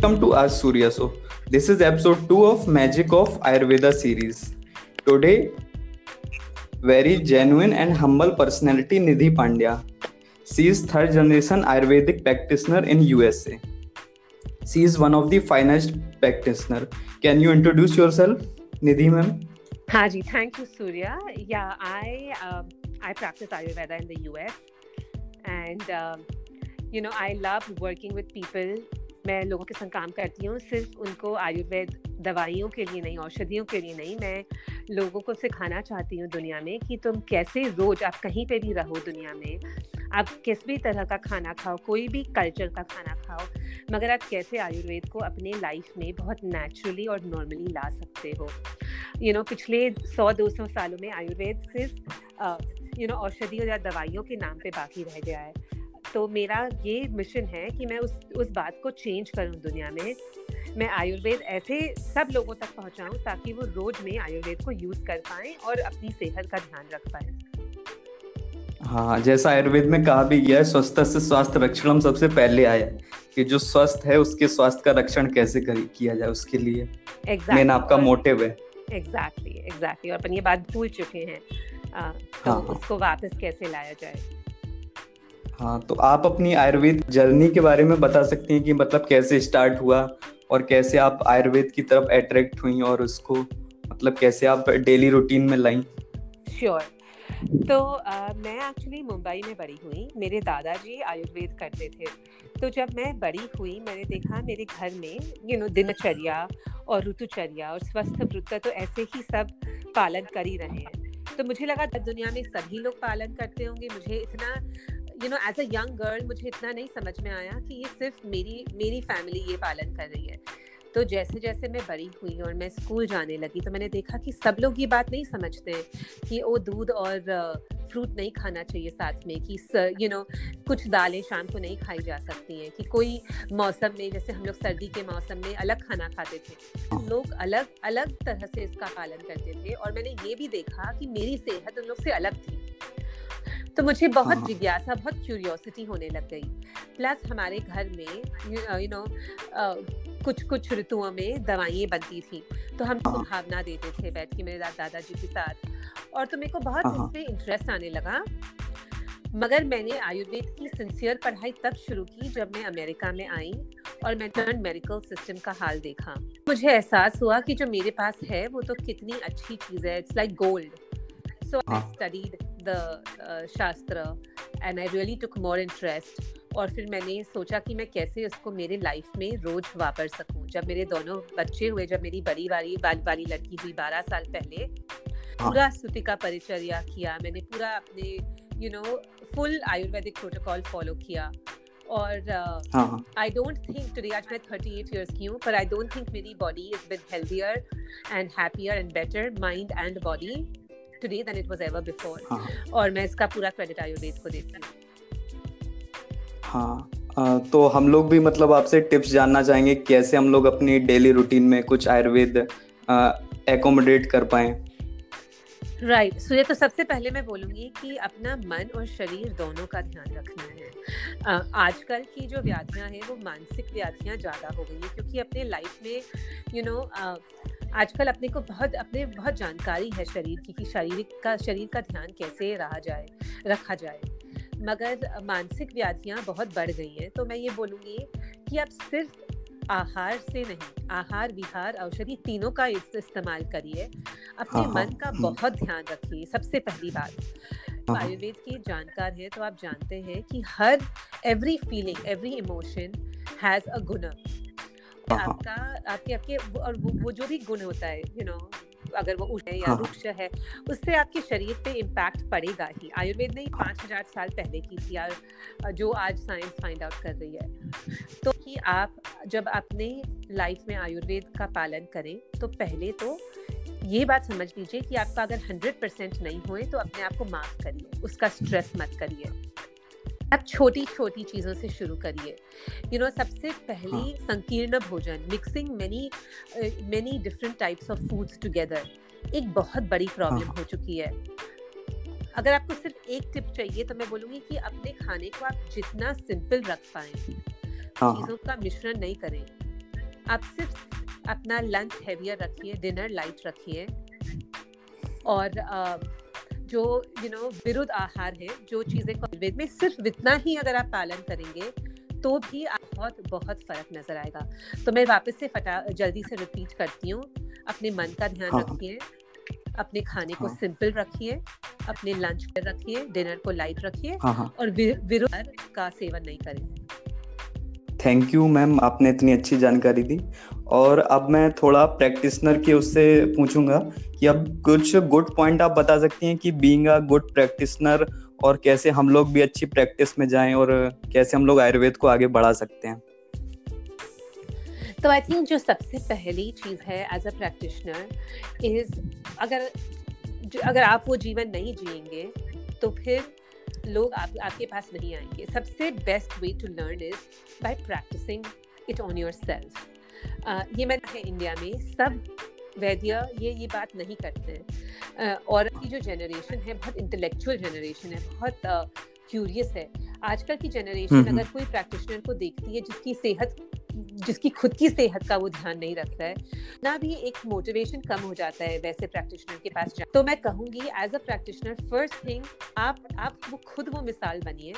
Welcome to Us Surya So. This is episode 2 of Magic of Ayurveda series. Today, very genuine and humble personality Nidhi Pandya. She is third generation Ayurvedic practitioner in USA. She is one of the finest practitioner. Can you introduce yourself, Nidhi ma'am? Haji, thank you, Surya. Yeah, I um, I practice Ayurveda in the US, and um, you know I love working with people मैं लोगों के संग काम करती हूँ सिर्फ़ उनको आयुर्वेद दवाइयों के लिए नहीं औषधियों के लिए नहीं मैं लोगों को सिखाना चाहती हूँ दुनिया में कि तुम कैसे रोज आप कहीं पे भी रहो दुनिया में आप किस भी तरह का खाना खाओ कोई भी कल्चर का खाना खाओ मगर आप कैसे आयुर्वेद को अपने लाइफ में बहुत नेचुरली और नॉर्मली ला सकते हो। यू you नो know, पिछले 100-200 सालों में आयुर्वेद सिर्फ़ यू नो औषधियों या दवाइयों के नाम पे बाकी रह गया है। तो मेरा ये मिशन है कि मैं उस उस बात को चेंज करूँ दुनिया में मैं आयुर्वेद ऐसे सब लोगों तक पहुंचाऊं ताकि वो रोज में आयुर्वेद को यूज़ कर पाए और अपनी सेहत का ध्यान रख पाए हाँ जैसा आयुर्वेद में कहा भी गया है स्वस्थ से स्वास्थ्य रक्षण सबसे पहले आया कि जो स्वस्थ है उसके स्वास्थ्य का रक्षण कैसे कर, किया जाए उसके लिए exactly. मेन आपका मोटिव है एग्जैक्टली exactly, एग्जैक्टली exactly. और अपन ये बात भूल चुके हैं आ, तो हाँ, हाँ। उसको वापस कैसे लाया जाए हाँ तो आप अपनी आयुर्वेद जर्नी के बारे में बता सकती हैं कि मतलब कैसे स्टार्ट हुआ और कैसे आप आयुर्वेद की तरफ़ अट्रैक्ट हुई और उसको मतलब कैसे आप डेली रूटीन में लाई? श्योर तो आ, मैं एक्चुअली मुंबई में बड़ी हुई। मेरे दादाजी आयुर्वेद करते थे। तो जब मैं बड़ी हुई मैंने देखा मेरे घर में यू नो दिनचर्या और ऋतुचर्या और स्वस्थ वृत्त तो ऐसे ही सब पालन कर ही रहे हैं। तो मुझे लगा दुनिया में सभी लोग पालन करते होंगे। मुझे इतना you know as a young girl मुझे इतना नहीं समझ में आया कि ये सिर्फ़ मेरी मेरी फैमिली ये पालन कर रही है। तो जैसे जैसे मैं बड़ी हुई और मैं स्कूल जाने लगी तो मैंने देखा कि सब लोग ये बात नहीं समझते कि वो दूध और फ्रूट नहीं खाना चाहिए साथ में, कि यू नो कुछ दालें शाम को नहीं खाई जा सकती हैं, कि कोई मौसम में, जैसे हम लोग सर्दी के मौसम में अलग खाना खाते थे। लोग अलग अलग तरह से इसका पालन करते थे और मैंने ये भी देखा कि मेरी सेहत उन लोग से अलग थी। तो मुझे बहुत हाँ। जिज्ञासा बहुत क्यूरियोसिटी होने लग गई। प्लस हमारे घर में यू नो कुछ कुछ ऋतुओं में दवाइयाँ बनती थी। तो हम हाँ। भावना देते थे बैठ के मेरे दादाजी के साथ। और तो मेरे को बहुत हाँ, इसमें इंटरेस्ट आने लगा। मगर मैंने आयुर्वेद की सिंसियर पढ़ाई तब शुरू की जब मैं अमेरिका में आई और मैं टर्न मेडिकल सिस्टम का हाल देखा। मुझे एहसास हुआ कि जो मेरे पास है वो तो कितनी अच्छी चीज़ है। It's like gold so I studied the shastra and I really took more interest और फिर मैंने सोचा कि मैं कैसे इसको मेरे लाइफ में रोज वापर सकूँ। जब मेरे दोनों बच्चे हुए जब मेरी बड़ी वाली बाल वाली लड़की हुई बारह साल पहले हाँ। पूरा स्तुति का परिचर्या किया मैंने पूरा अपने you know full ayurvedic protocol follow किया। और आई डोंट थिंक टुडे आज मैं 38 इयर्स की हूँ पर आई डोंट थिंक मेरी body is been healthier and happier and better mind and body today than it was ever before और मैं इसका पूरा क्रेडिट आयुर्वेद को देती हूँ। हाँ। तो हम लोग भी मतलब आपसे टिप्स जानना चाहेंगे कैसे हम लोग अपनी डेली रूटीन में कुछ आयुर्वेद एकोमोडेट कर पाए। Right right. so, तो सबसे पहले मैं बोलूँगी कि अपना मन और शरीर दोनों का ध्यान रखना है। आजकल की जो व्याधियाँ हैं वो मानसिक व्याधियाँ ज़्यादा हो गई है क्योंकि अपने लाइफ में यू you नो know, आजकल अपने को बहुत अपने बहुत जानकारी है शरीर की कि शारीरिक का शरीर का ध्यान कैसे रहा जाए रखा जाए। मगर मानसिक व्याधियाँ बहुत बढ़ गई हैं तो मैं ये बोलूँगी कि आप सिर्फ़ आहार से नहीं आहार विहार औषधि तीनों का इस्तेमाल करिए। अपने हाँ, हाँ। मन का हम्म। बहुत ध्यान रखिए सबसे पहली बात। हाँ। आयुर्वेद के जानकार हैं तो आप जानते हैं कि हर every feeling every emotion has a guna. आपका आपके आपके और वो, वो जो भी गुण होता है यू you नो know, अगर वो उठ है या रुक्ष है उससे आपके शरीर पे इम्पैक्ट पड़ेगा ही। आयुर्वेद ने पाँच हज़ार साल पहले की थी यार जो आज साइंस फाइंड आउट कर रही है। तो कि आप जब अपने लाइफ में आयुर्वेद का पालन करें तो पहले तो ये बात समझ लीजिए कि आपका अगर हंड्रेड परसेंट नहीं हुए तो अपने आप को माफ़ करिए उसका स्ट्रेस मत करिए। आप छोटी छोटी चीज़ों से शुरू करिए यू नो सबसे पहली हाँ. संकीर्ण भोजन mixing many many different types of foods together एक बहुत बड़ी प्रॉब्लम हाँ. हो चुकी है अगर आपको सिर्फ़ एक टिप चाहिए तो मैं बोलूँगी कि अपने खाने को आप जितना सिंपल रख पाए हाँ. चीज़ों का मिश्रण नहीं करें आप सिर्फ़ अपना लंच हैवियर रखिए डिनर लाइट रखिए और जो यू नो विरुद्ध आहार है जो चीज़ें आयुर्वेद में सिर्फ़ इतना ही अगर आप पालन करेंगे तो भी आप बहुत बहुत फ़र्क नज़र आएगा तो मैं वापस से फटा जल्दी से रिपीट करती हूँ अपने मन का ध्यान हाँ, हाँ। रखिए अपने खाने को सिंपल हाँ। रखिए अपने लंच पर रखिए डिनर को लाइट रखिए हाँ, हाँ. और विरुद्ध का सेवन नहीं करें थैंक यू मैम आपने इतनी अच्छी जानकारी दी। और अब मैं थोड़ा प्रैक्टिसनर के उससे पूछूँगा कि अब कुछ गुड पॉइंट आप बता सकती हैं कि बीइंग अ गुड प्रैक्टिसनर और कैसे हम लोग भी अच्छी प्रैक्टिस में जाएँ और कैसे हम लोग आयुर्वेद को आगे बढ़ा सकते हैं। तो आई थिंक जो सबसे पहली चीज़ है एज अ प्रैक्टिशनर इज़ अगर अगर आप वो जीवन नहीं जिएँगे तो फिर लोग आप आपके पास नहीं आएँगे। सबसे best way to learn is by practising it on yourself ये मैंने है इंडिया में सब वैद्य ये ये बात नहीं करते हैं। uh, और की जो जनरेशन है बहुत इंटेलेक्चुअल जनरेशन है बहुत क्यूरियस uh, है। आजकल की जनरेशन अगर कोई प्रैक्टिशनर को देखती है जिसकी सेहत जिसकी खुद की सेहत का वो ध्यान नहीं रखता है ना भी एक मोटिवेशन कम हो जाता है वैसे प्रैक्टिशनर के पास तो मैं कहूँगी as a practitioner first thing आप आप वो खुद वो मिसाल बनिए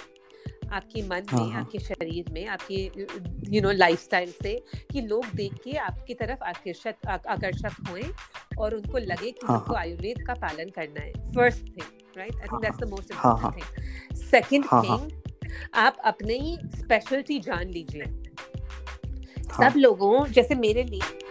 आपके मन में हाँ, हाँ। आपके शरीर में आपके यू नो लाइफस्टाइल से कि लोग देख के आपकी तरफ़ आकर्षक आकर्षक हुए और उनको लगे कि हाँ, उनको आयुर्वेद का पालन करना है first thing right I think that's the most important thing second thing आप अपने ही स्पेशलिटी जान लीजिए। सब लोगों जैसे मेरे लिए